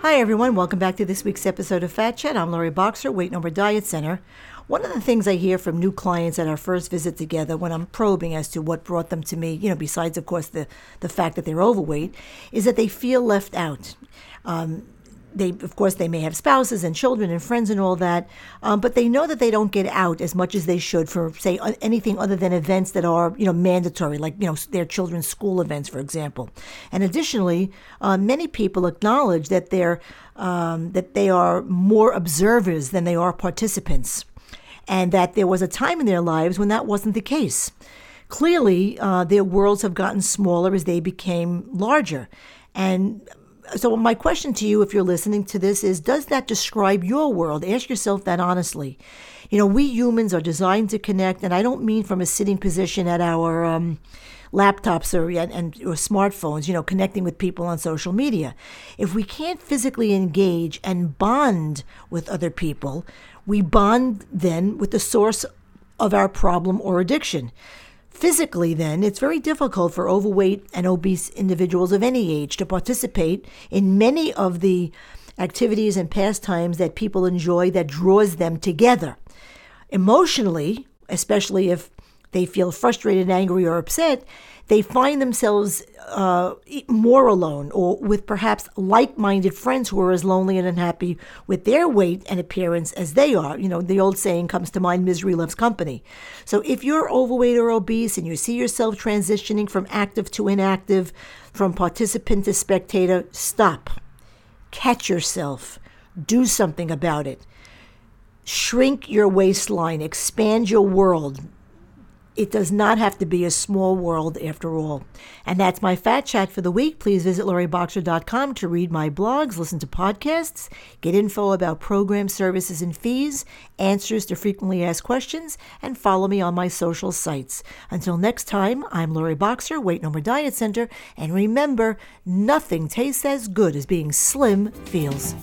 Hi, everyone. Welcome back to this week's episode of Fat Chat. I'm Lori Boxer, Weight Number Diet Center. One of the things I hear from new clients at our first visit together when I'm probing as to what brought them to me, you know, besides, of course, the, the fact that they're overweight, is that they feel left out. Um, they of course they may have spouses and children and friends and all that um, but they know that they don't get out as much as they should for say anything other than events that are you know mandatory like you know their children's school events for example. And additionally uh, many people acknowledge that they're um, that they are more observers than they are participants and that there was a time in their lives when that wasn't the case. Clearly uh, their worlds have gotten smaller as they became larger and so my question to you if you're listening to this is does that describe your world? Ask yourself that honestly. You know we humans are designed to connect and i don't mean from a sitting position at our um, laptops or, and, or smartphones you know connecting with people on social media. If we can't physically engage and bond with other people we bond then with the source of our problem or addiction Physically, then, it's very difficult for overweight and obese individuals of any age to participate in many of the activities and pastimes that people enjoy that draws them together. Emotionally, especially if they feel frustrated, angry, or upset, they find themselves uh, more alone or with perhaps like minded friends who are as lonely and unhappy with their weight and appearance as they are. You know, the old saying comes to mind misery loves company. So if you're overweight or obese and you see yourself transitioning from active to inactive, from participant to spectator, stop. Catch yourself. Do something about it. Shrink your waistline, expand your world, it does not have to be a small world after all. And that's my fat chat for the week. Please visit loriboxer.com to read my blogs, listen to podcasts, get info about program services and fees, answers to frequently asked questions, and follow me on my social sites. Until next time, I'm Lori Boxer, Weight More Diet Center, and remember, nothing tastes as good as being slim feels.